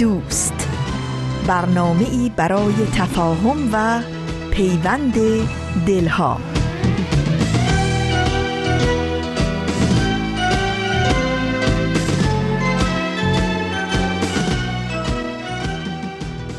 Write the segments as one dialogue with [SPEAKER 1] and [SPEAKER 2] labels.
[SPEAKER 1] دوست. برنامه ای برای تفاهم و پیوند دلها.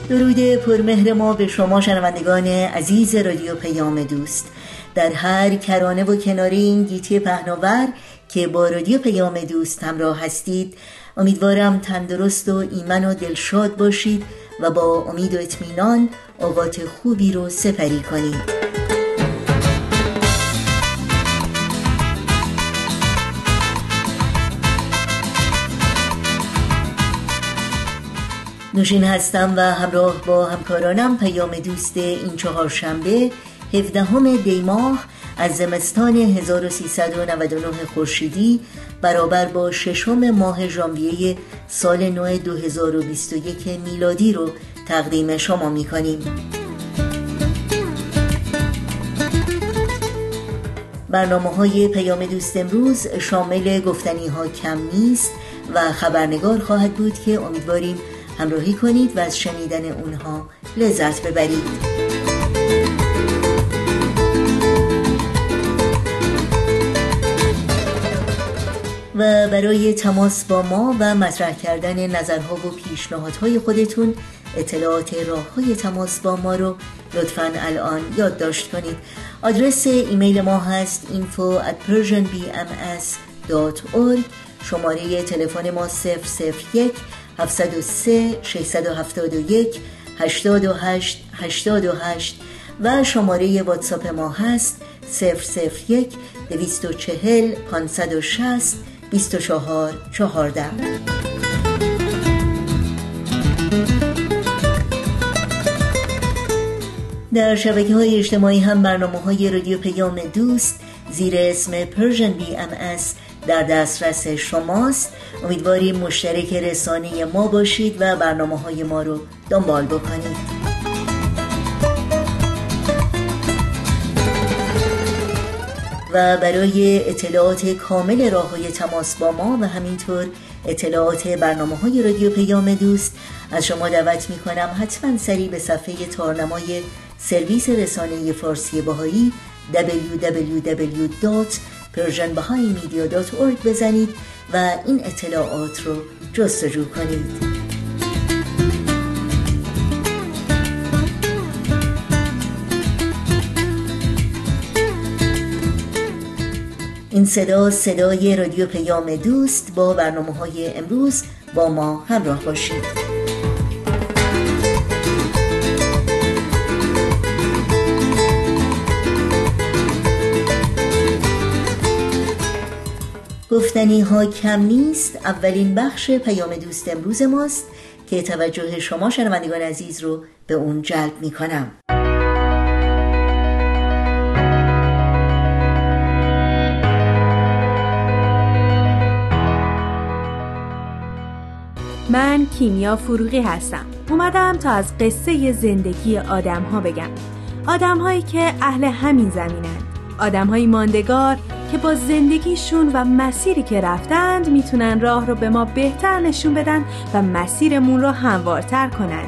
[SPEAKER 2] درود پرمهر ما به شما شنوندگان عزیز رادیو پیام دوست. در هر کرانه و کناری این گیتی پهناور که با رادیو پیام دوست همراه هستید امیدوارم تندرست و ایمن و دلشاد باشید و با امید و اطمینان اوقات خوبی رو سپری کنید. نوشین هستم و همراه با همکارانم پیام دوست این چهارشنبه 17 دی ماه از زمستان 1399 خورشیدی برابر با ششم ماه ژانویه سال نو 2021 میلادی رو تقدیم شما می کنیم. برنامه های پیام دوست امروز شامل گفتنی ها کم نیست و خبرنگار خواهد بود که امیدواریم همراهی کنید و از شنیدن اونها لذت ببرید. و برای تماس با ما و مطرح کردن نظرها و پیشنهادهای خودتون اطلاعات راه های تماس با ما رو لطفا الان یادداشت کنید. آدرس ایمیل ما هست info at persianbms.org شماره تلفن ما 001 703 671 828 828 و شماره واتساپ ما هست 001 240 560 24 14 در شبکه های اجتماعی هم برنامه های رادیو پیام دوست زیر اسم پرژن بی ام در دسترس شماست. امیدواریم مشترک رسانه ما باشید و برنامه های ما رو دنبال بکنید. و برای اطلاعات کامل راه های تماس با ما و همینطور اطلاعات برنامه های رادیو پیام دوست از شما دعوت می کنم حتما سری به صفحه تارنمای سرویس رسانه فارسی باهایی www.persianbahaimedia.org بزنید و این اطلاعات رو جستجو کنید. این صدا صدای رادیو پیام دوست با برنامه های امروز با ما همراه باشید. گفتنی ها کم نیست اولین بخش پیام دوست امروز ماست که توجه شما شنوندگان عزیز رو به اون جلب می کنم
[SPEAKER 3] کیمیا فروغی هستم. اومدم تا از قصه زندگی آدم ها بگم. آدم هایی که اهل همین زمینن. آدم های ماندگار که با زندگیشون و مسیری که رفتند می‌تونن راه رو به ما بهتر نشون بدن و مسیرمون رو هموارتر کنن.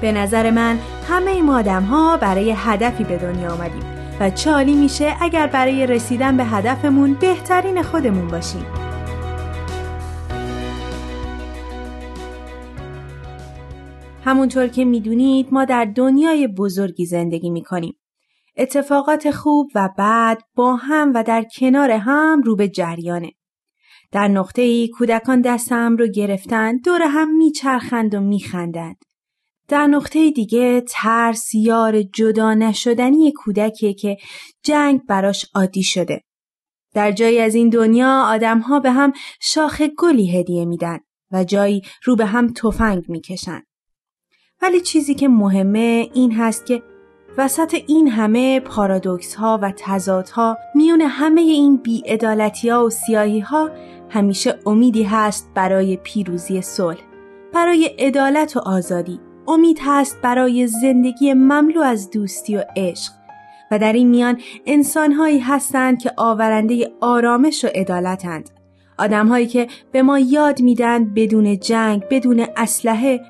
[SPEAKER 3] به نظر من همه این آدم ها برای هدفی به دنیا آمدیم و چالی میشه اگر برای رسیدن به هدفمون بهترین خودمون باشیم. همونطور که می‌دونید ما در دنیای بزرگی زندگی می‌کنیم. اتفاقات خوب و بد با هم و در کنار هم رو به جریانه. در نقطه ای کودکان دست هم رو گرفتن دور هم میچرخند و میخندند. در نقطه دیگه ترس یار جدا نشدنی کودکیه که جنگ براش عادی شده. در جایی از این دنیا آدمها به هم شاخ گلی هدیه میدن و جایی رو به هم تفنگ می‌کشن. ولی چیزی که مهمه این هست که وسط این همه پارادوکس ها و تضاد ها میون همه این بیعدالتی ها و سیاهی ها همیشه امیدی هست برای پیروزی صلح برای عدالت و آزادی. امید هست برای زندگی مملو از دوستی و عشق. و در این میان انسانهایی هستند که آورنده آرامش و عدالتند آدمهایی که به ما یاد میدن بدون جنگ بدون اسلحه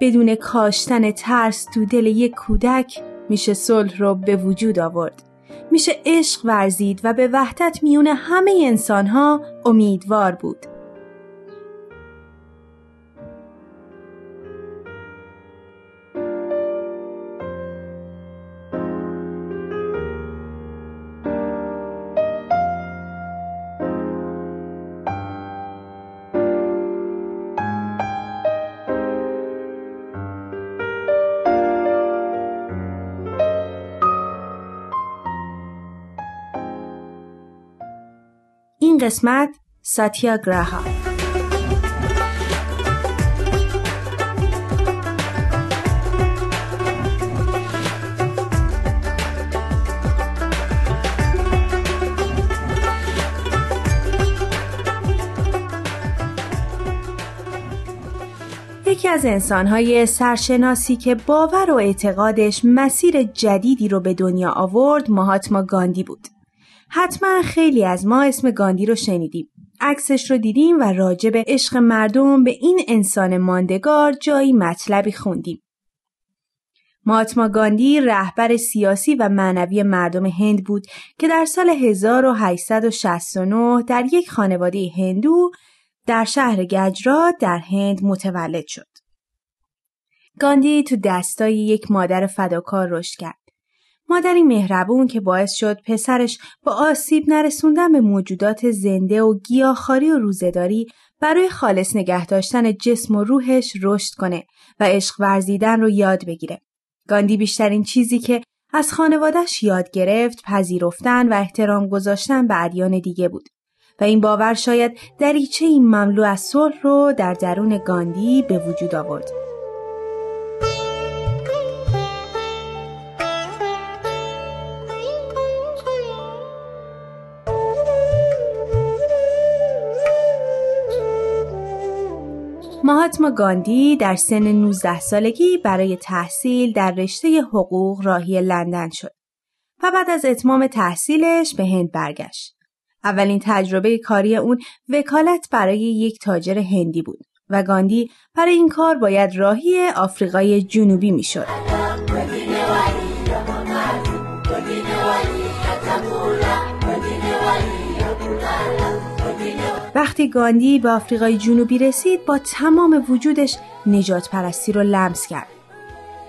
[SPEAKER 3] بدون کاشتن ترس تو دل یک کودک میشه صلح رو به وجود آورد. میشه عشق ورزید و به وحدت میون همه انسانها امیدوار بود. قسمت ساتیا گراها یکی از انسانهای سرشناسی که باور و اعتقادش مسیر جدیدی رو به دنیا آورد ماهاتما گاندی بود. حتما خیلی از ما اسم گاندی رو شنیدیم. عکسش رو دیدیم و راجع به عشق مردم به این انسان ماندگار جایی مطلبی خوندیم. ماتما گاندی رهبر سیاسی و معنوی مردم هند بود که در سال 1869 در یک خانواده هندو در شهر گجرات در هند متولد شد. گاندی تو دستای یک مادر فداکار رشد کرد. مادری مهربون که باعث شد پسرش با آسیب نرسوندن به موجودات زنده و گیاهخواری و روزهداری برای خالص نگه داشتن جسم و روحش رشد کنه و عشق ورزیدن رو یاد بگیره. گاندی بیشترین چیزی که از خانوادش یاد گرفت پذیرفتن و احترام گذاشتن به ادیان دیگه بود و این باور شاید دریچه این مملو از صلح رو در درون گاندی به وجود آورد. ماهاتما گاندی در سن 19 سالگی برای تحصیل در رشته حقوق راهی لندن شد و بعد از اتمام تحصیلش به هند برگشت. اولین تجربه کاری اون وکالت برای یک تاجر هندی بود و گاندی برای این کار باید راهی آفریقای جنوبی می‌شد. وقتی گاندی به آفریقای جنوبی رسید با تمام وجودش نجات پرستی رو لمس کرد.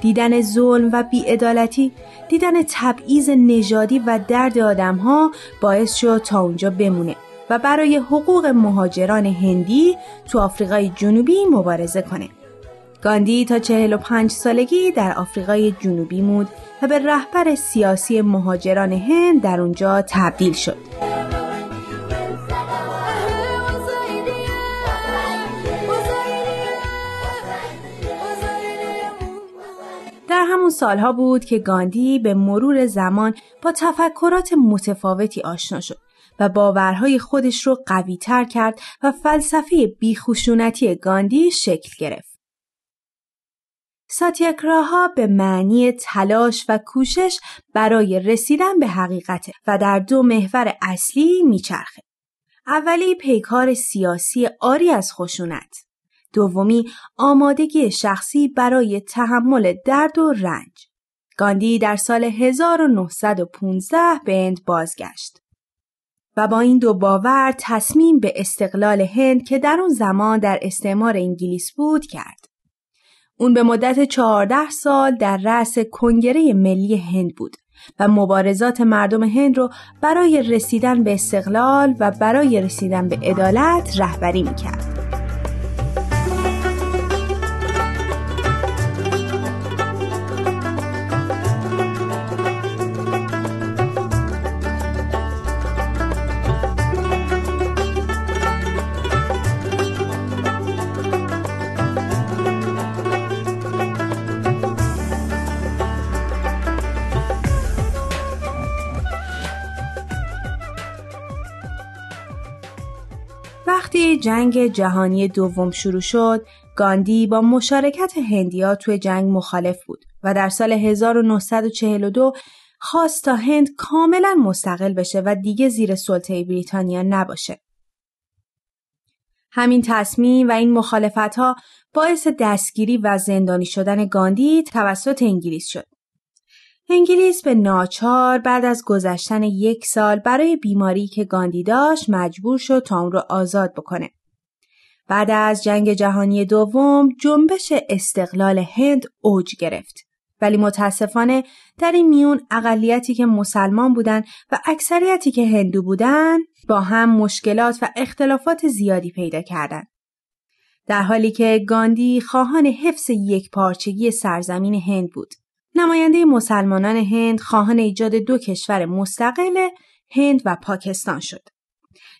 [SPEAKER 3] دیدن ظلم و بیعدالتی، دیدن تبعیض نژادی و درد آدمها باعث شد تا اونجا بمونه و برای حقوق مهاجران هندی تو آفریقای جنوبی مبارزه کنه. گاندی تا 45 سالگی در آفریقای جنوبی مود و به رهبر سیاسی مهاجران هند در اونجا تبدیل شد. همون سالها بود که گاندی به مرور زمان با تفکرات متفاوتی آشنا شد و باورهای خودش رو قوی تر کرد و فلسفه بیخشونتی گاندی شکل گرفت. ساتیاکراها به معنی تلاش و کوشش برای رسیدن به حقیقت و در دو محور اصلی میچرخه. اولی پیکار سیاسی آری از خشونت دومی آمادگی شخصی برای تحمل درد و رنج. گاندی در سال 1915 به هند بازگشت. و با این دو باور تصمیم به استقلال هند که در اون زمان در استعمار انگلیس بود کرد. اون به مدت 14 سال در رأس کنگره ملی هند بود و مبارزات مردم هند رو برای رسیدن به استقلال و برای رسیدن به عدالت رهبری می‌کرد. جنگ جهانی دوم شروع شد، گاندی با مشارکت هندیا توی جنگ مخالف بود و در سال 1942 خواست تا هند کاملا مستقل بشه و دیگه زیر سلطه بریتانیا نباشه. همین تصمیم و این مخالفت ها باعث دستگیری و زندانی شدن گاندی توسط انگلیس شد. انگلیس به ناچار بعد از گذشتن یک سال برای بیماری که گاندی داشت مجبور شد تا اون رو آزاد بکنه. بعد از جنگ جهانی دوم جنبش استقلال هند اوج گرفت. ولی متاسفانه در این میون اقلیتی که مسلمان بودن و اکثریتی که هندو بودن با هم مشکلات و اختلافات زیادی پیدا کردند. در حالی که گاندی خواهان حفظ یک پارچگی سرزمین هند بود. نماینده مسلمانان هند خواهان ایجاد دو کشور مستقل هند و پاکستان شد.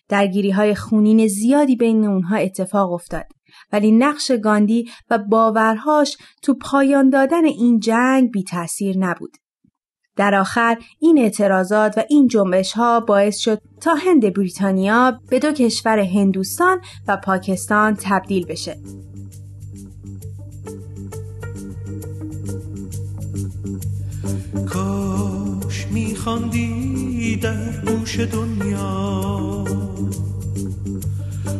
[SPEAKER 3] درگیری های خونین زیادی بین اونها اتفاق افتاد. ولی نقش گاندی و باورهاش تو پایان دادن این جنگ بی تاثیر نبود. در آخر این اعتراضات و این جنبش ها باعث شد تا هند بریتانیا به دو کشور هندوستان و پاکستان تبدیل بشه.
[SPEAKER 4] کاش میخواندی در گوش دنیا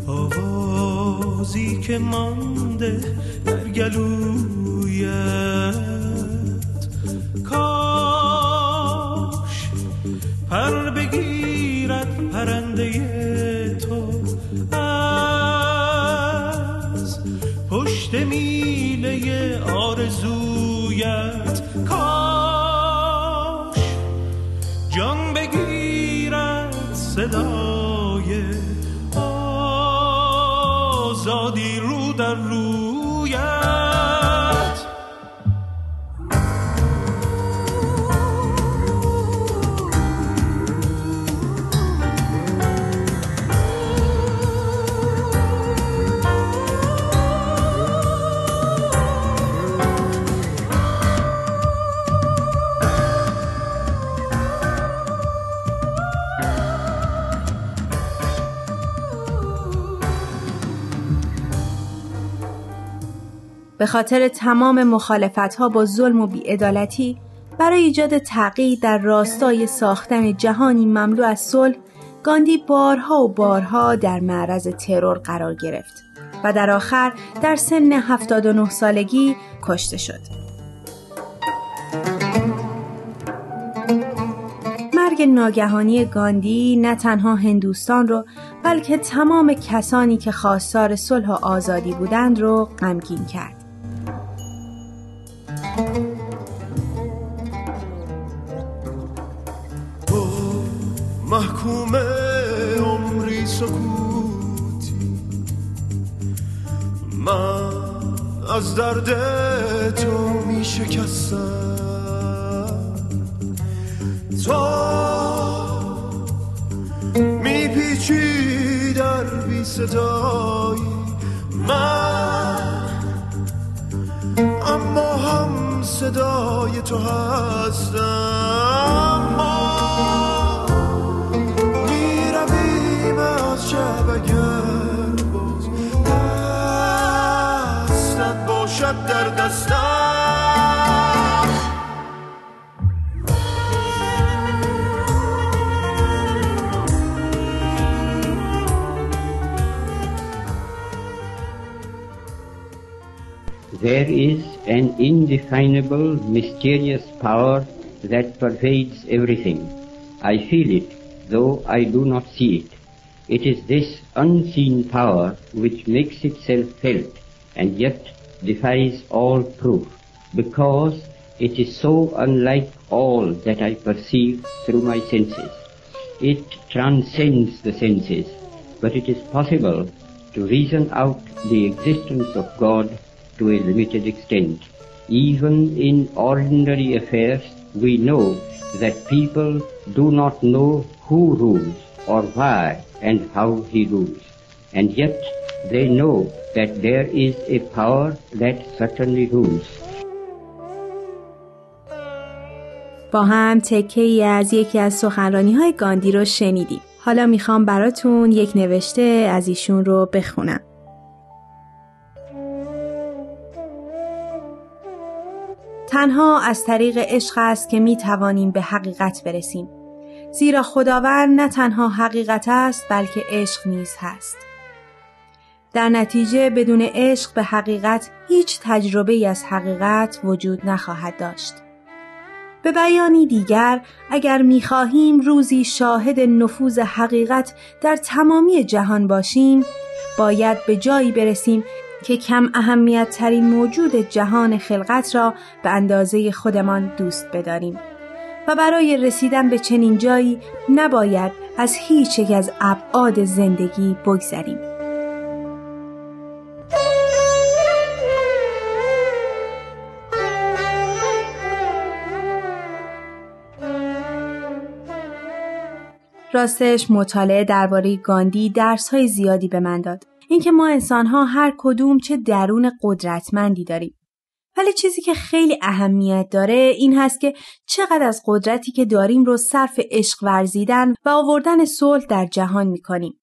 [SPEAKER 4] آوازی که مانده در گلویت. کاش پر بگیرد پرنده تو از پشت میله آرزویت. کاش جان بگیرد صدای
[SPEAKER 3] به خاطر تمام مخالفت ها با ظلم و بیعدالتی برای ایجاد تغییر در راستای ساختن جهانی مملو از صلح گاندی بارها و بارها در معرض ترور قرار گرفت و در آخر در سن 79 سالگی کشته شد. مرگ ناگهانی گاندی نه تنها هندوستان رو بلکه تمام کسانی که خواستار صلح و آزادی بودند رو غمگین کرد.
[SPEAKER 4] تو محکوم عمری سکوتی. من از درد تو می شکستم تو می پیچی در بی صدایی. من اما هم صدای تو هستم. ما می‌رویم از شب اگر باز دستت باشد در دستم.
[SPEAKER 5] There is an indefinable, mysterious power that pervades everything. I feel it, though I do not see it. It is this unseen power which makes itself felt and yet defies all proof, because it is so unlike all that I perceive through my senses. It transcends the senses, but it is possible to reason out the existence of God to a limited extent. Even in ordinary affairs, we know that people do not know who rules or why and how he rules. And yet they know that there is a power that certainly rules.
[SPEAKER 3] با هم تکه ای از یکی از سخنرانی های گاندی رو شنیدیم. حالا می‌خوام براتون یک نوشته از ایشون رو بخونم. تنها از طریق عشق است که می توانیم به حقیقت برسیم. زیرا خداوند نه تنها حقیقت است بلکه عشق نیز هست. در نتیجه بدون عشق به حقیقت هیچ تجربه از حقیقت وجود نخواهد داشت. به بیانی دیگر اگر می‌خواهیم روزی شاهد نفوذ حقیقت در تمامی جهان باشیم باید به جایی برسیم که کم اهمیت ترین موجود جهان خلقت را به اندازه خودمان دوست بداریم و برای رسیدن به چنین جایی نباید از هیچ یک از ابعاد زندگی بگذریم. راستش مطالعه درباره گاندی درس های زیادی به من داد. اینکه ما انسان ها هر کدوم چه درون قدرتمندی داریم. ولی چیزی که خیلی اهمیت داره این هست که چقدر از قدرتی که داریم رو صرف عشق ورزیدن و آوردن صلح در جهان می‌کنیم.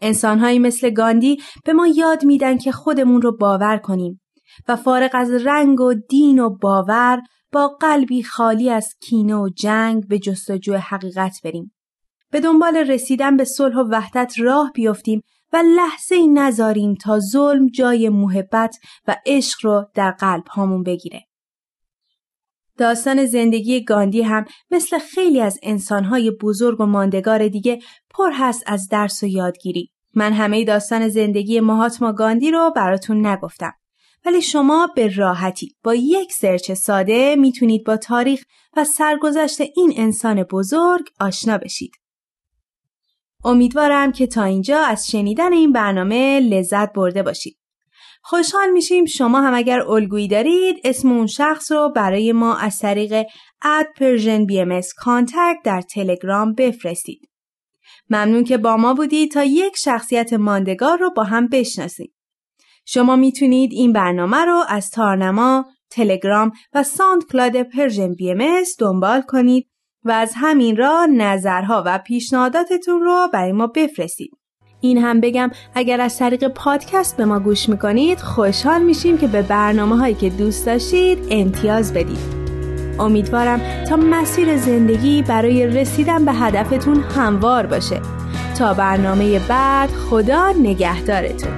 [SPEAKER 3] انسانهایی مثل گاندی به ما یاد میدن که خودمون رو باور کنیم و فارغ از رنگ و دین و باور با قلبی خالی از کینه و جنگ به جستجوی حقیقت بریم. به دنبال رسیدن به صلح و وحدت راه بیفتیم و لحظه ای نذاریم تا ظلم جای محبت و عشق رو در قلب هامون بگیره. داستان زندگی گاندی هم مثل خیلی از انسانهای بزرگ و ماندگار دیگه پر هست از درس و یادگیری. من همه داستان زندگی مهاتما گاندی رو براتون نگفتم. ولی شما به راحتی با یک سرچ ساده می‌تونید با تاریخ و سرگذشت این انسان بزرگ آشنا بشید. امیدوارم که تا اینجا از شنیدن این برنامه لذت برده باشید. خوشحال میشیم شما هم اگر الگویی دارید اسم اون شخص رو برای ما از طریق at Persian BMS در تلگرام بفرستید. ممنون که با ما بودید تا یک شخصیت ماندگار رو با هم بشناسید. شما می‌تونید این برنامه رو از تارنما، تلگرام و SoundCloud Persian BMS دنبال کنید و از همین راه نظرها و پیشنهاداتتون رو برای ما بفرستید. این هم بگم اگر از طریق پادکست به ما گوش می‌کنید خوشحال میشیم که به برنامه هایی که دوست داشتید امتیاز بدید. امیدوارم تا مسیر زندگی برای رسیدن به هدفتون هموار باشه. تا برنامه بعد خدا نگهدارتون.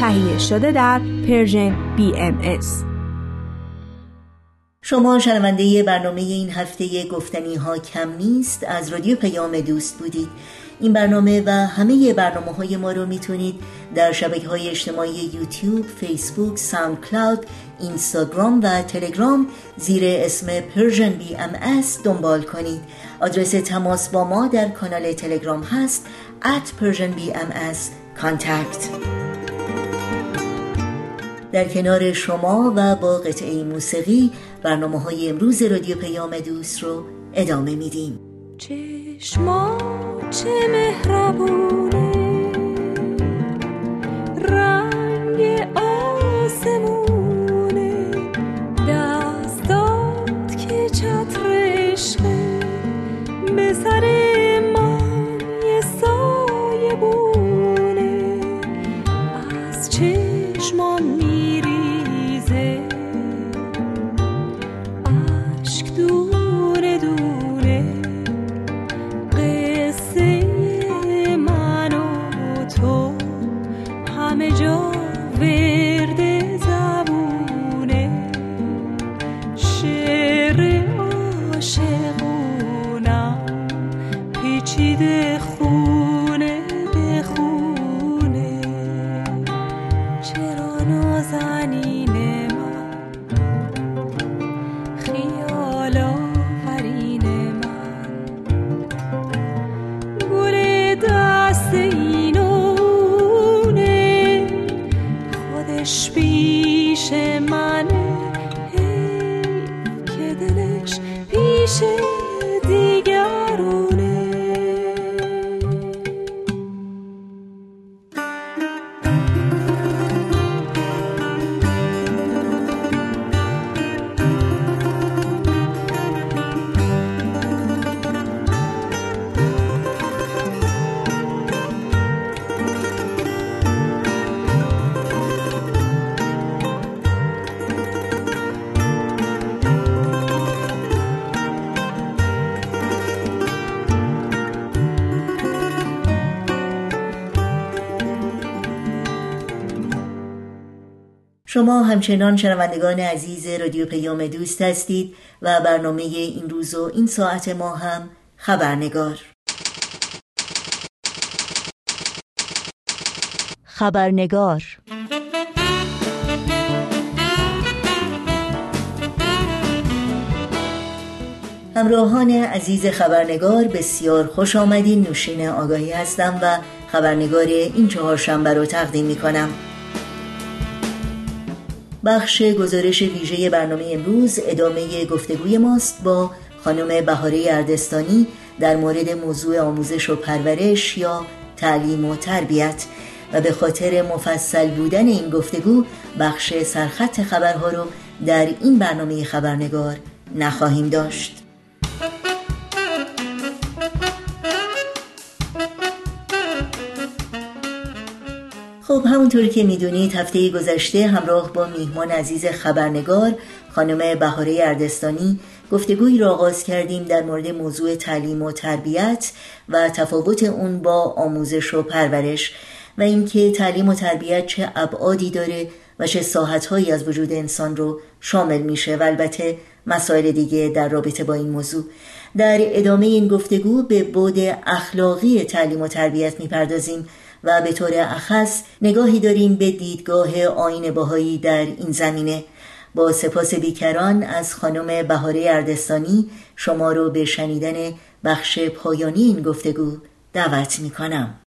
[SPEAKER 3] تهیه شده در پرژن BMS
[SPEAKER 2] شما شنونده برنامه این هفته گفتنی ها کم نیست از رادیو پیام دوست بودید. این برنامه و همه برنامه های ما رو می‌تونید در شبکه های اجتماعی یوتیوب، فیسبوک، ساوند کلاود، اینستاگرام و تلگرام زیر اسم بی ام دنبال کنید. آدرس تماس با ما در کانال تلگرام هست at Persian BMS contact. در کنار شما و با قطعه موسیقی برنامه های امروز رادیو پیام دوست رو ادامه میدیم.
[SPEAKER 6] چشما چه مهربونه
[SPEAKER 2] شما همچنان شنوندگان عزیز رادیو پیام دوست هستید و برنامه این روز و این ساعت ما هم خبرنگار.
[SPEAKER 1] خبرنگار.
[SPEAKER 2] همراهان عزیز خبرنگار بسیار خوش آمدین. نوشین آگاهی هستم و خبرنگار این چهارشنبه رو تقدیم می کنم بخش گزارش ویژه برنامه امروز ادامه گفتگوی ماست با خانم بهاره اردستانی در مورد موضوع آموزش و پرورش یا تعلیم و تربیت و به خاطر مفصل بودن این گفتگو بخش سرخط خبرها رو در این برنامه خبرنگار نخواهیم داشت. خب همونطوری که می‌دونید هفته گذشته همراه با میهمان عزیز خبرنگار خانم بهاره اردستانی گفتگویی را آغاز کردیم در مورد موضوع تعلیم و تربیت و تفاوت اون با آموزش و پرورش و اینکه تعلیم و تربیت چه ابعادی داره و چه ساحتهایی از وجود انسان رو شامل میشه و البته مسائل دیگه در رابطه با این موضوع. در ادامه این گفتگو به بود اخلاقی تعلیم و تربیت می‌پردازیم. و به طور اخص نگاهی داریم به دیدگاه آین باهایی در این زمینه با سپاس بیکران از خانم بهاره اردستانی شما رو به شنیدن بخش پایانی این گفتگو دعوت می کنم.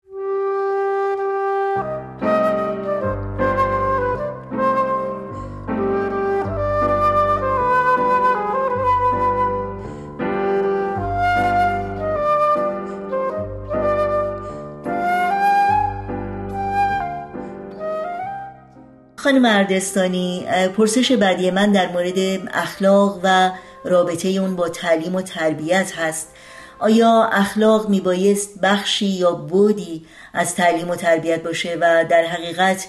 [SPEAKER 2] خانم اردستانی پرسش بعدی من در مورد اخلاق و رابطه اون با تعلیم و تربیت هست. آیا اخلاق میبایست بخشی یا بودی از تعلیم و تربیت باشه؟ و در حقیقت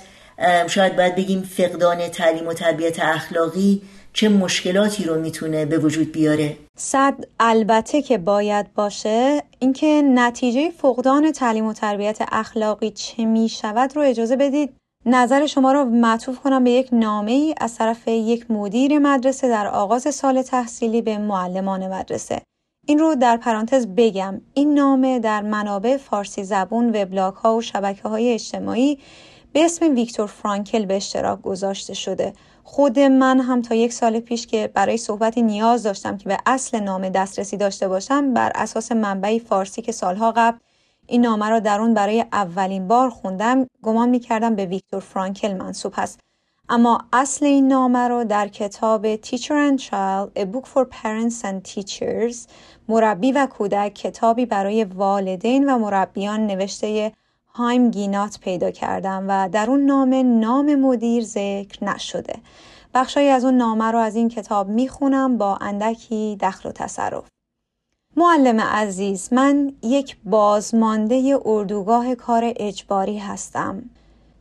[SPEAKER 2] شاید باید بگیم فقدان تعلیم و تربیت اخلاقی چه مشکلاتی رو می‌تونه به وجود بیاره؟
[SPEAKER 7] صد البته که باید باشه. اینکه نتیجه فقدان تعلیم و تربیت اخلاقی چه می‌شود رو اجازه بدید. نظر شما را معطوف کنم به یک نامه ای از طرف یک مدیر مدرسه در آغاز سال تحصیلی به معلمان مدرسه. این رو در پرانتز بگم این نامه در منابع فارسی زبون وبلاگ ها و شبکه های اجتماعی به اسم ویکتور فرانکل به اشتراک گذاشته شده خود من هم تا یک سال پیش که برای صحبتی نیاز داشتم که به اصل نامه دسترسی داشته باشم بر اساس منبعی فارسی که سالها قبل این نامه را در اون برای اولین بار خوندم گمان می‌کردم به ویکتور فرانکل منصوب هست. اما اصل این نامه رو در کتاب Teacher and Child A Book for Parents and Teachers مربی و کودک کتابی برای والدین و مربیان نوشته هایم گینات پیدا کردم و در اون نامه نام مدیر ذکر نشده. بخشایی از اون نامه رو از این کتاب می‌خونم با اندکی دخل و تصرف. معلم عزیز من یک بازمانده اردوگاه کار اجباری هستم.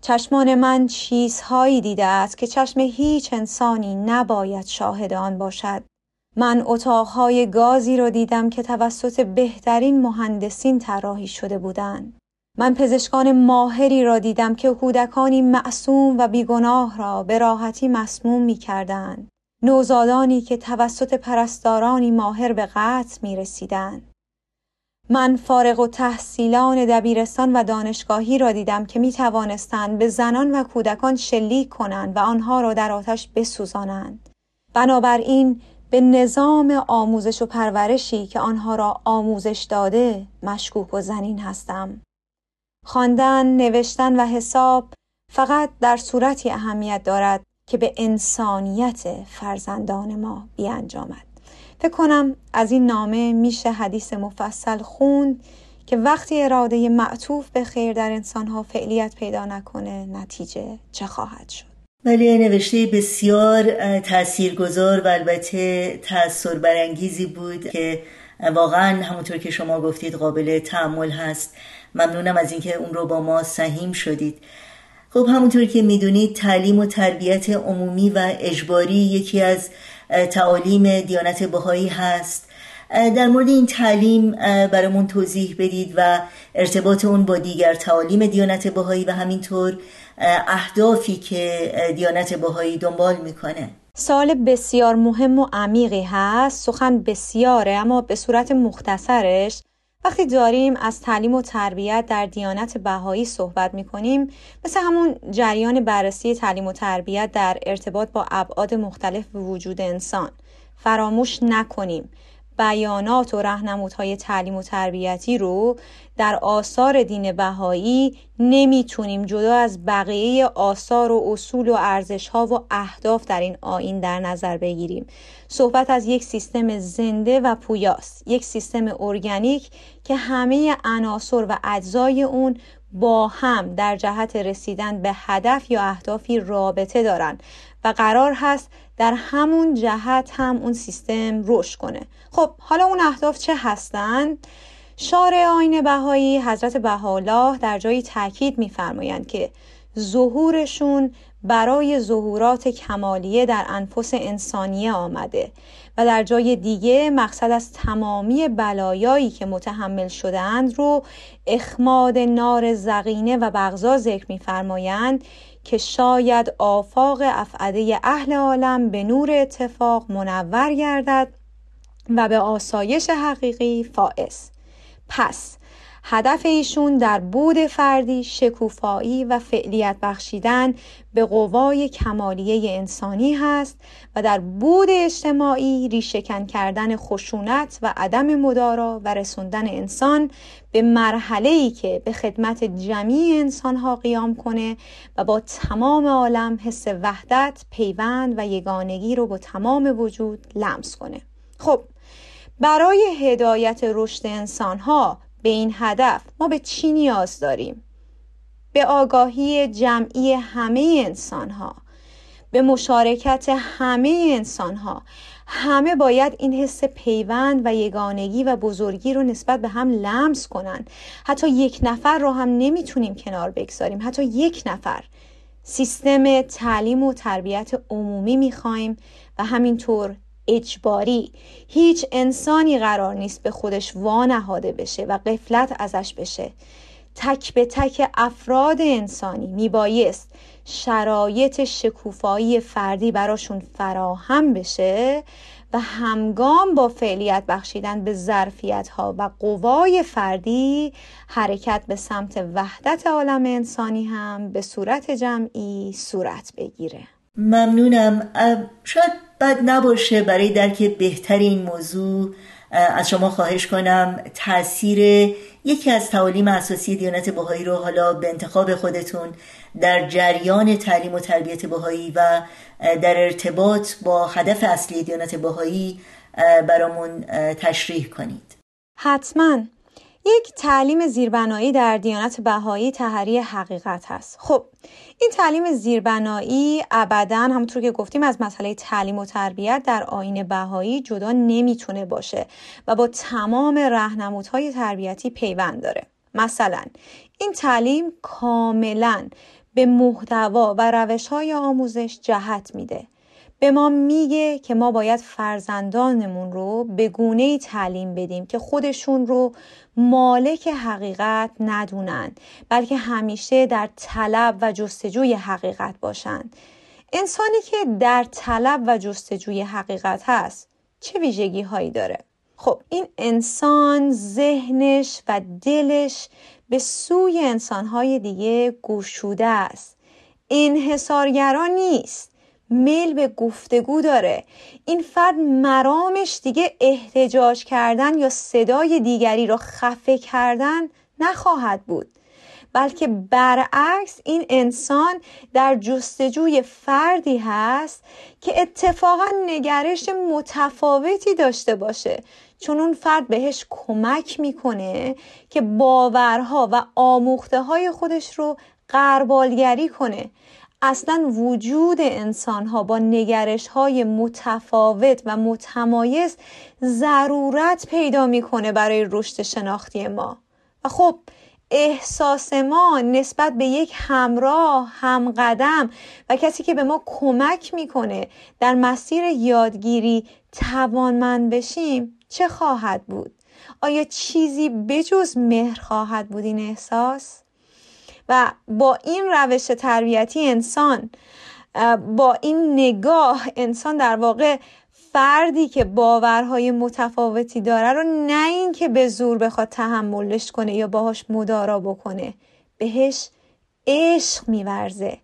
[SPEAKER 7] چشمان من چیزهایی دیده است که چشم هیچ انسانی نباید شاهد آن باشد. من اتاقهای گازی را دیدم که توسط بهترین مهندسین طراحی شده بودند. من پزشکان ماهری را دیدم که کودکانی معصوم و بیگناه را به راحتی مسموم می کردند. نوزادانی که توسط پرستارانی ماهر به قطع می رسیدن. من فارغ و تحصیلان دبیرستان و دانشگاهی را دیدم که می توانستند به زنان و کودکان شلیک کنند و آنها را در آتش بسوزانند. بنابراین به نظام آموزش و پرورشی که آنها را آموزش داده مشکوک و زنین هستم. خواندن، نوشتن و حساب فقط در صورتی اهمیت دارد که به انسانیت فرزندان ما بیانجامد. فکر کنم از این نامه میشه حدیث مفصل خوند که وقتی اراده معطوف به خیر در انسانها فعلیت پیدا نکنه نتیجه چه خواهد شد؟
[SPEAKER 2] ولی نوشته بسیار تاثیرگذار و البته تأثیر برانگیزی بود که واقعا همونطور که شما گفتید قابل تعمل هست. ممنونم از اینکه اون رو با ما سهیم شدید. خب همونطور که می‌دونید تعلیم و تربیت عمومی و اجباری یکی از تعالیم دیانت بهایی هست. در مورد این تعلیم برامون توضیح بدید و ارتباط اون با دیگر تعالیم دیانت بهایی و همینطور اهدافی که دیانت بهایی دنبال می‌کنه.
[SPEAKER 7] سال بسیار مهم و عمیقی هست. سخن بسیاره اما به صورت مختصرش وقتی داریم از تعلیم و تربیت در دیانت بهایی صحبت می کنیم مثل همون جریان بررسی تعلیم و تربیت در ارتباط با ابعاد مختلف وجود انسان. فراموش نکنیم. بیانات و رهنمودهای تعلیم و تربیتی رو در آثار دین بهایی نمی‌تونیم جدا از بقیه آثار و اصول و ارزشها و اهداف در این آین در نظر بگیریم. صحبت از یک سیستم زنده و پویاست یک سیستم ارگانیک که همه عناصر و اجزای اون با هم در جهت رسیدن به هدف یا اهدافی رابطه دارند و قرار هست در همون جهت هم اون سیستم رشد کنه خب حالا اون اهداف چه هستن؟ شارع آین بهایی حضرت بهاءالله در جایی تاکید میفرمایند که ظهورشون برای ظهورات کمالیه در انفس انسانیه آمده و در جای دیگه مقصد از تمامی بلایایی که متحمل شدهاند رو اخماد نار زقینه و بغضا ذکر میفرمایند که شاید آفاق افعده اهل عالم به نور اتفاق منور گردد و به آسایش حقیقی فائز. پس هدف ایشون در بود فردی شکوفایی و فعلیت بخشیدن به قوای کمالیه انسانی هست و در بود اجتماعی ریشهکن کردن خشونت و عدم مدارا و رسوندن انسان به مرحله ای که به خدمت جمعی انسان ها قیام کنه و با تمام عالم حس وحدت، پیوند و یگانگی رو با تمام وجود لمس کنه. خب برای هدایت رشد انسان ها به این هدف ما به چی نیاز داریم؟ به آگاهی جمعی همه انسان ها به مشارکت همه انسان ها همه باید این حس پیوند و یگانگی و بزرگی رو نسبت به هم لمس کنن حتی یک نفر رو هم نمی‌تونیم کنار بگذاریم. حتی یک نفر. سیستم تعلیم و تربیت عمومی می‌خوایم و همینطور اجباری. هیچ انسانی قرار نیست به خودش وانهاده بشه و قفلت ازش بشه. تک به تک افراد انسانی میبایست شرایط شکوفایی فردی براشون فراهم بشه و همگام با فعلیت بخشیدن به ظرفیت ها و قوای فردی حرکت به سمت وحدت عالم انسانی هم به صورت جمعی صورت بگیره.
[SPEAKER 2] ممنونم. شاید بد نباشه برای درک بهتر این موضوع از شما خواهش کنم تاثیر یکی از تعالیم اساسی دیانت بهایی رو حالا به انتخاب خودتون در جریان تعلیم و تربیت بهایی و در ارتباط با هدف اصلی دیانت بهایی برامون تشریح کنید.
[SPEAKER 7] حتما. یک تعلیم زیربنایی در دیانت بهایی تحری حقیقت هست خب این تعلیم زیربنایی ابدا همونطور که گفتیم از مسئله تعلیم و تربیت در آین بهایی جدا نمی‌تونه باشه و با تمام رهنمودهای تربیتی پیوند داره. مثلا این تعلیم کاملا به محتوا و روش های آموزش جهت میده. به ما میگه که ما باید فرزندانمون رو به گونه تعلیم بدیم که خودشون رو مالک حقیقت ندونن بلکه همیشه در طلب و جستجوی حقیقت باشند. انسانی که در طلب و جستجوی حقیقت هست چه ویژگی هایی داره؟ خب این انسان ذهنش و دلش به سوی انسانهای دیگه گشوده است. انحصارگرا نیست. میل به گفتگو داره. این فرد مرامش دیگه احتجاج کردن یا صدای دیگری را خفه کردن نخواهد بود. بلکه برعکس این انسان در جستجوی فردی هست که اتفاقا نگرش متفاوتی داشته باشه. چون اون فرد بهش کمک می‌کنه که باورها و آموخته های خودش رو قربالگری کنه. اصلا وجود انسان ها با نگرش های متفاوت و متمایز ضرورت پیدا می‌کنه برای رشد شناختی ما. و خب احساس ما نسبت به یک همراه همقدم و کسی که به ما کمک می‌کنه در مسیر یادگیری توانمند بشیم چه خواهد بود؟ آیا چیزی بجز مهر خواهد بود این احساس؟ و با این روش تربیتی انسان با این نگاه انسان در واقع فردی که باورهای متفاوتی داره رو نه اینکه به زور بخواد تحملش کنه یا باهاش مدارا بکنه بهش عشق میورزه.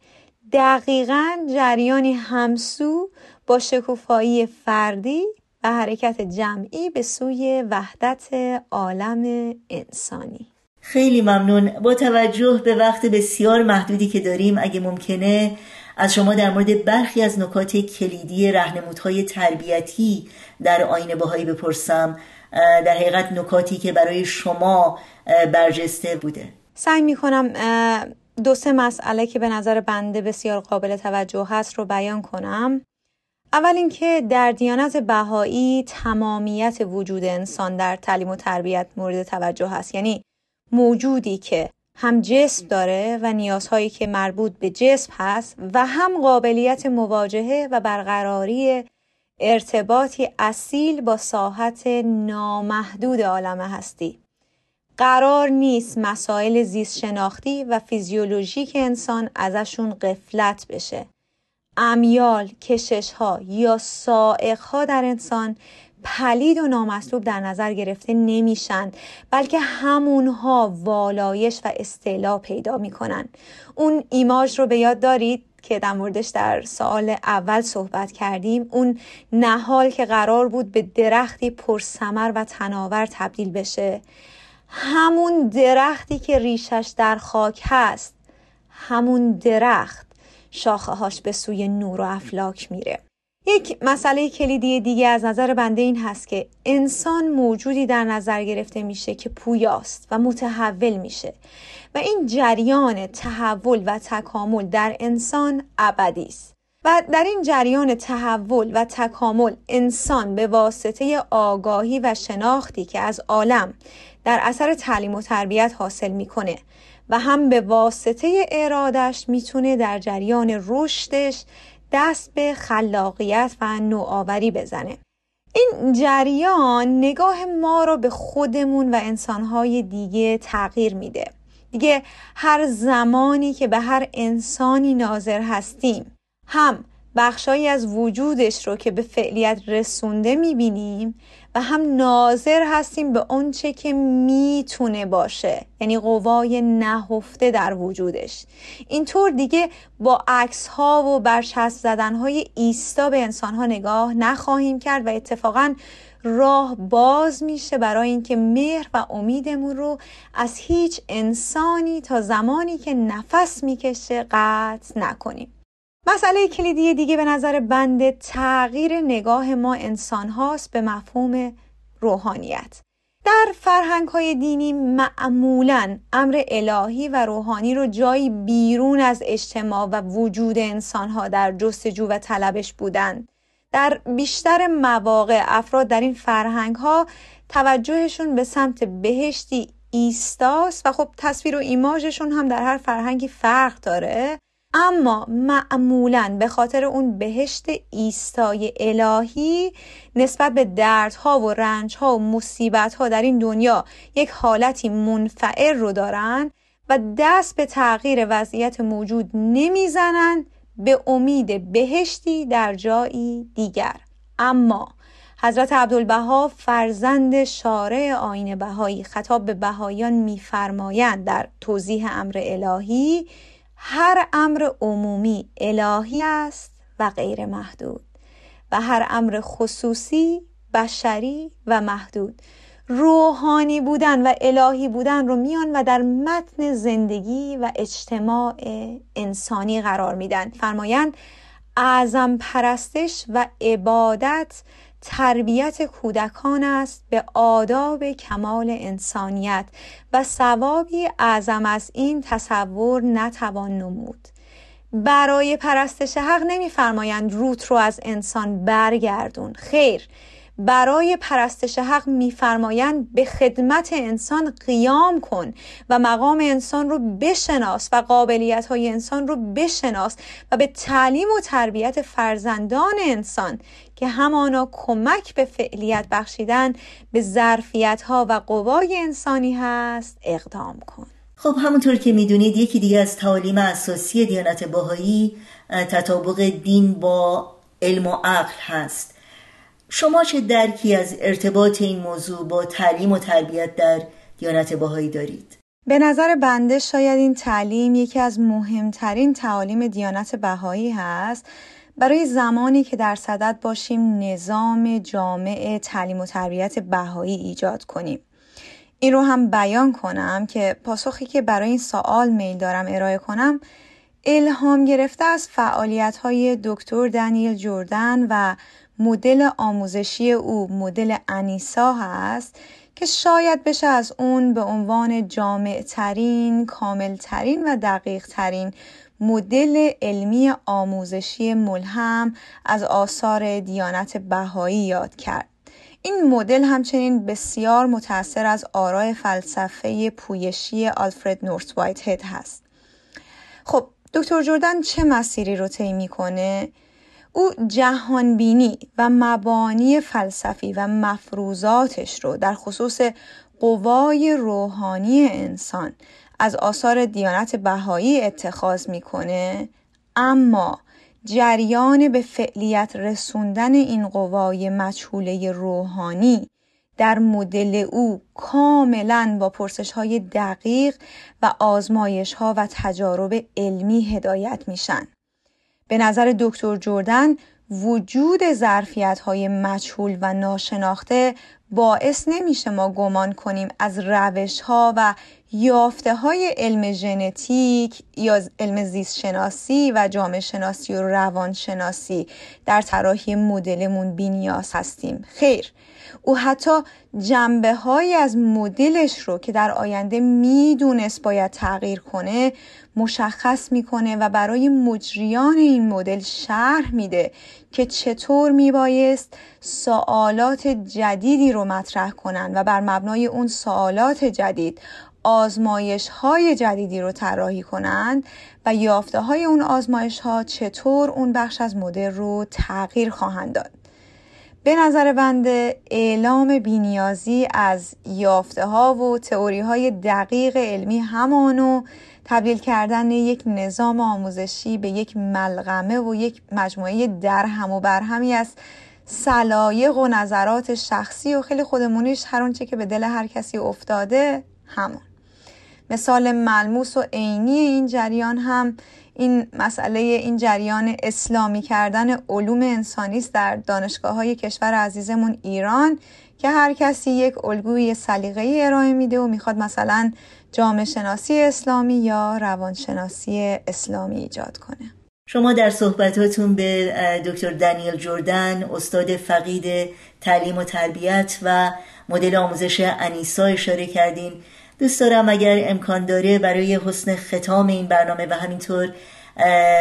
[SPEAKER 7] دقیقا جریانی همسو با شکوفایی فردی و حرکت جمعی به سوی وحدت عالم انسانی.
[SPEAKER 2] خیلی ممنون. با توجه به وقت بسیار محدودی که داریم اگه ممکنه از شما در مورد برخی از نکات کلیدی رهنمودهای تربیتی در آین باهایی بپرسم. در حقیقت نکاتی که برای شما برجسته بوده.
[SPEAKER 7] سعی می‌کنم دو سه مسئله که به نظر بنده بسیار قابل توجه هست رو بیان کنم. اول اینکه در دیانت بهایی تمامیت وجود انسان در تعلیم و تربیت مورد توجه هست. یعنی موجودی که هم جسم داره و نیازهایی که مربوط به جسم هست و هم قابلیت مواجهه و برقراری ارتباطی اصیل با ساحت نامحدود عالم هستی. قرار نیست مسائل زیست شناختی و فیزیولوژیک انسان ازشون قفلت بشه. امیال، کشش ها یا سائق ها در انسان پلید و نامطلوب در نظر گرفته نمیشن بلکه همونها والایش و استعلا پیدا می‌کنن. اون ایماج رو به یاد دارید که در موردش در سال اول صحبت کردیم. اون نهال که قرار بود به درختی پرسمر و تناور تبدیل بشه. همون درختی که ریشش در خاک هست همون درخت شاخه هاش به سوی نور و افلاک میره. یک مسئله کلیدی دیگه از نظر بنده این هست که انسان موجودی در نظر گرفته میشه که پویاست و متحول میشه و این جریان تحول و تکامل در انسان ابدی است. و در این جریان تحول و تکامل انسان به واسطه آگاهی و شناختی که از عالم در اثر تعلیم و تربیت حاصل می‌کنه و هم به واسطه ارادش می‌تونه در جریان رشدش دست به خلاقیت و نوآوری بزنه. این جریان نگاه ما رو به خودمون و انسانهای دیگه تغییر میده. دیگه هر زمانی که به هر انسانی ناظر هستیم هم بخشایی از وجودش رو که به فعلیت رسونده می‌بینیم هم ناظر هستیم به آنچه که می‌تونه باشه. یعنی قوای نهفته در وجودش. اینطور دیگه با عکس ها و برچسب زدن های ایستا به انسان ها نگاه نخواهیم کرد و اتفاقا راه باز میشه برای اینکه مهر و امیدمون رو از هیچ انسانی تا زمانی که نفس می‌کشه قطع نکنیم. مسئله کلیدی دیگه به نظر بنده تغییر نگاه ما انسان هاست به مفهوم روحانیت. در فرهنگ های دینی معمولا امر الهی و روحانی رو جایی بیرون از اجتماع و وجود انسان ها در جستجو و طلبش بودند در بیشتر مواقع افراد در این فرهنگ ها توجهشون به سمت بهشتی ایستاست و خب تصویر و ایماژشون هم در هر فرهنگی فرق داره. اما معمولا به خاطر اون بهشت ایستای الهی نسبت به دردها و رنجها و مصیبتها در این دنیا یک حالتی منفعل رو دارن و دست به تغییر وضعیت موجود نمی‌زنند به امید بهشتی در جایی دیگر. اما حضرت عبدالبها فرزند شارع آین بهایی خطاب به بهایان میفرمایند در توضیح امر الهی هر امر عمومی الهی است و غیر محدود و هر امر خصوصی بشری و محدود. روحانی بودن و الهی بودن رو میان و در متن زندگی و اجتماع انسانی قرار میدن. فرمایند اعظم پرستش و عبادت تربیت کودکان است به آداب کمال انسانیت و ثوابی اعظم از این تصور نتوان نمود. برای پرستش حق نمیفرمایند روت رو از انسان برگردون. خیر برای پرستش حق میفرمایند به خدمت انسان قیام کن و مقام انسان رو بشناس و قابلیت های انسان رو بشناس و به تعلیم و تربیت فرزندان انسان که همانا کمک به فعلیت بخشیدن به ظرفیت ها و قوای انسانی هست اقدام کن.
[SPEAKER 2] خب همونطور که می‌دونید یکی دیگه از تعالیم اساسی دیانت باهایی تطابق دین با علم و عقل هست. شما چه درکی از ارتباط این موضوع با تعلیم و تربیت در دیانت باهایی دارید؟
[SPEAKER 7] به نظر بنده شاید این تعلیم یکی از مهمترین تعالیم دیانت بهایی هست برای زمانی که در صدد باشیم نظام جامع تعلیم و تربیت بهایی ایجاد کنیم این رو هم بیان کنم که پاسخی که برای این سوال میل دارم ارائه کنم الهام گرفته از فعالیت های دکتر دنیل جوردن و مدل آموزشی او مدل انیسا هست که شاید بشه از اون به عنوان جامع ترین، کامل ترین و دقیق ترین مدل علمی آموزشی ملهم از آثار دیانت بهایی یاد کرد. این مدل همچنین بسیار متأثر از آرای فلسفه پویشی آلفرد نورت وایت هد هست. خب دکتر جردن چه مسیری رو طی می‌کنه؟ او جهانبینی و مبانی فلسفی و مفروضاتش رو در خصوص قوای روحانی انسان از آثار دیانت بهایی اتخاذ می‌کنه اما جریان به فعلیت رسوندن این قوای مجهوله روحانی در مدل او کاملا با پرسش های دقیق و آزمایش ها و تجارب علمی هدایت میشن. به نظر دکتر جردن وجود ظرفیت های مجهول و ناشناخته باعث نمیشه ما گمان کنیم از روش ها و یافته های علم ژنتیک یا علم زیست شناسی و جامعه شناسی و روان شناسی در طراحی مدلمون بینیاز هستیم. خیر. او حتی جنبه های از مدلش رو که در آینده می‌دونست باید تغییر کنه مشخص می‌کنه و برای مجریان این مدل شرح میده که چطور میبایست سوالات جدیدی رو مطرح کنن و بر مبنای اون سوالات جدید آزمایش های جدیدی رو طراحی کنند و یافته های اون آزمایش ها چطور اون بخش از مدل رو تغییر خواهند داد. به نظر بنده اعلام بینیازی از یافته ها و تئوری های دقیق علمی همانو تبدیل کردن یک نظام آموزشی به یک ملغمه و یک مجموعه درهم و برهمی از سلایق و نظرات شخصی و خیلی خودمونیش هر اونچه که به دل هر کسی افتاده همون. مثال ملموس و عینی این جریان هم این مسئله این جریان اسلامی کردن علوم انسانی است در دانشگاه های کشور عزیزمون ایران که هر کسی یک الگوی سلیقه‌ای ارائه میده و می‌خواد مثلا جامعه شناسی اسلامی یا روانشناسی اسلامی ایجاد کنه.
[SPEAKER 2] شما در صحبتاتون به دکتر دانیل جردن استاد فقید تعلیم و تربیت و مدل آموزش انیسا اشاره کردین. دوست دارم اگر امکان داره برای حسن ختام این برنامه و همینطور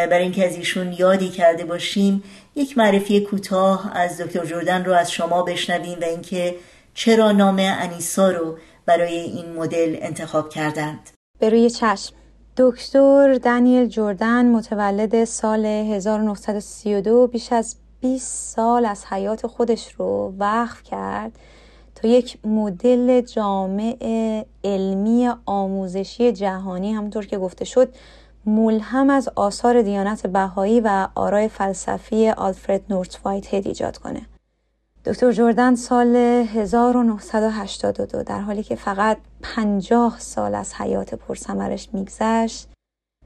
[SPEAKER 2] برای اینکه از ایشون یادی کرده باشیم یک معرفی کوتاه از دکتر جردن رو از شما بشنویم و اینکه چرا نام انیسا رو برای این مدل انتخاب کردند.
[SPEAKER 7] به روی چشم. دکتر دانیل جردن متولد سال 1932 بیش از 20 سال از حیات خودش رو وقف کرد. تا یک مدل جامع علمی آموزشی جهانی همونطور که گفته شد ملهم از آثار دیانت بهایی و آرای فلسفی آلفرد نورت وایت هد ایجاد کنه. دکتر جردن سال 1982 در حالی که فقط 50 سال از حیات پرسمرش میگذشت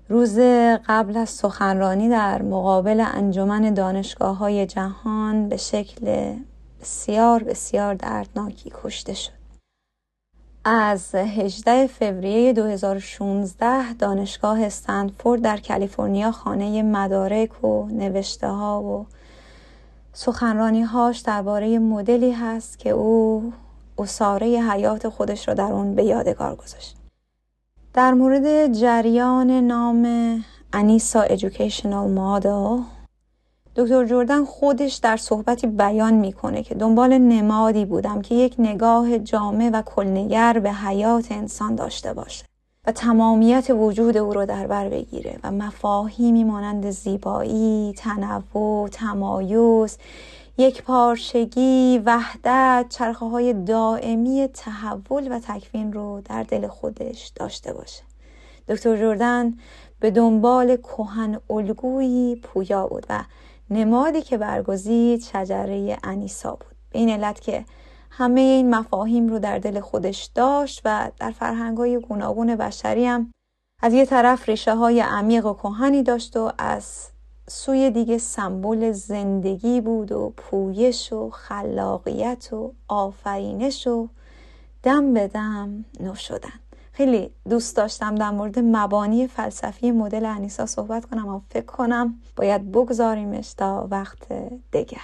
[SPEAKER 7] روز قبل از سخنرانی در مقابل انجمن دانشگاه های جهان به شکل بسیار بسیار دردناکی کشته شد. از 18 فوریه 2016 دانشگاه استنفورد در کالیفرنیا خانه مدارک و نوشته ها و سخنرانی هاش درباره مدلی هست که او اصاره حیات خودش را در اون به یادگار گذاشت. در مورد جریان نام انیسا Educational Model دکتر جردن خودش در صحبتی بیان می‌کنه که دنبال نمادی بودم که یک نگاه جامع و کلنگر به حیات انسان داشته باشه و تمامیت وجود او رو در بر بگیره و مفاهیمی مانند زیبایی، تنوع، تمایز، یک پارشگی، وحدت، چرخه های دائمی تحول و تکوین رو در دل خودش داشته باشه. دکتر جردن به دنبال کهن الگویی پویا بود و نمادی که برگزید شجره انیسا بود. به این علت که همه این مفاهیم رو در دل خودش داشت و در فرهنگ های گوناگون بشری هم از یه طرف ریشه های عمیق و کهنی داشت و از سوی دیگه سمبل زندگی بود و پویش و خلاقیت و آفرینش و دم به دم نو شدن. خیلی دوست داشتم در مورد مبانی فلسفی مدل انیسا صحبت کنم و فکر کنم باید بگذاریمش تا وقت دگر.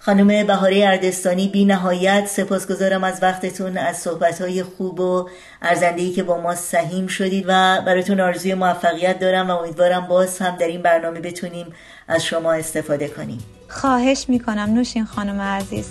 [SPEAKER 2] خانم بهاری اردستانی بی نهایت سپاسگزارم از وقتتون از صحبتهای خوب و ارزندهی که با ما سهیم شدید و براتون آرزوی موفقیت دارم و امیدوارم باز هم در این برنامه بتونیم از شما استفاده کنیم.
[SPEAKER 7] خواهش می‌کنم نوشین خانم عزیز.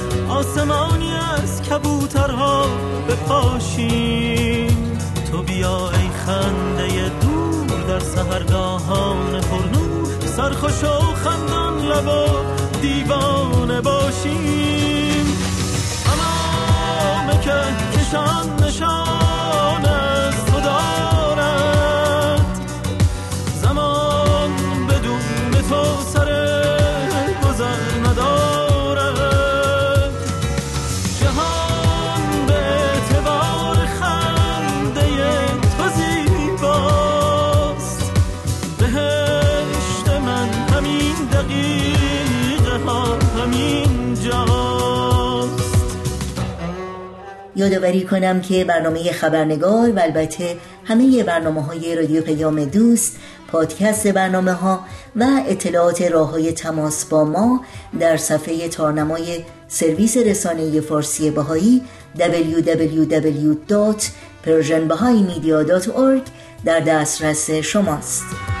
[SPEAKER 4] آسمانی از کبوترها بپاشیم. تو بیا ای خنده دور در سهرگاهان پرنور سرخوش و خندان لب و دیوانه باشیم. اما که کشان نشان
[SPEAKER 2] یادآوری کنم که برنامه خبرنگار و البته همه برنامه های رادیو پیام دوست پادکست برنامه ها و اطلاعات راه های تماس با ما در صفحه تارنمای سرویس رسانه فارسی بهایی www.persianbahaimedia.org در دسترس شماست.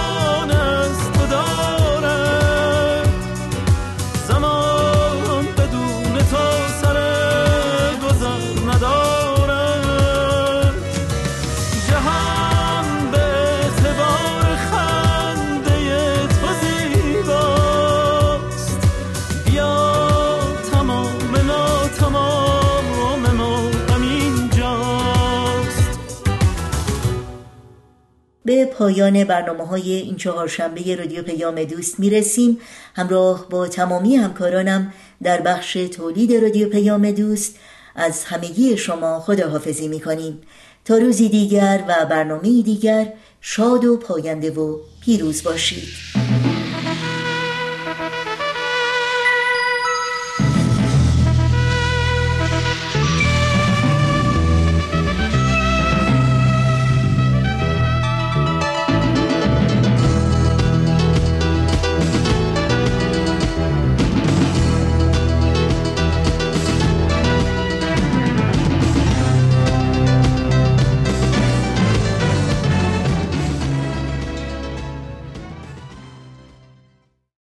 [SPEAKER 2] پایان برنامه های این چهارشنبه رادیو پیام دوست می‌رسیم. همراه با تمامی همکارانم در بخش تولید رادیو پیام دوست از همگی شما خداحافظی می‌کنیم. تا روزی دیگر و برنامه دیگر شاد و پاینده و پیروز باشید.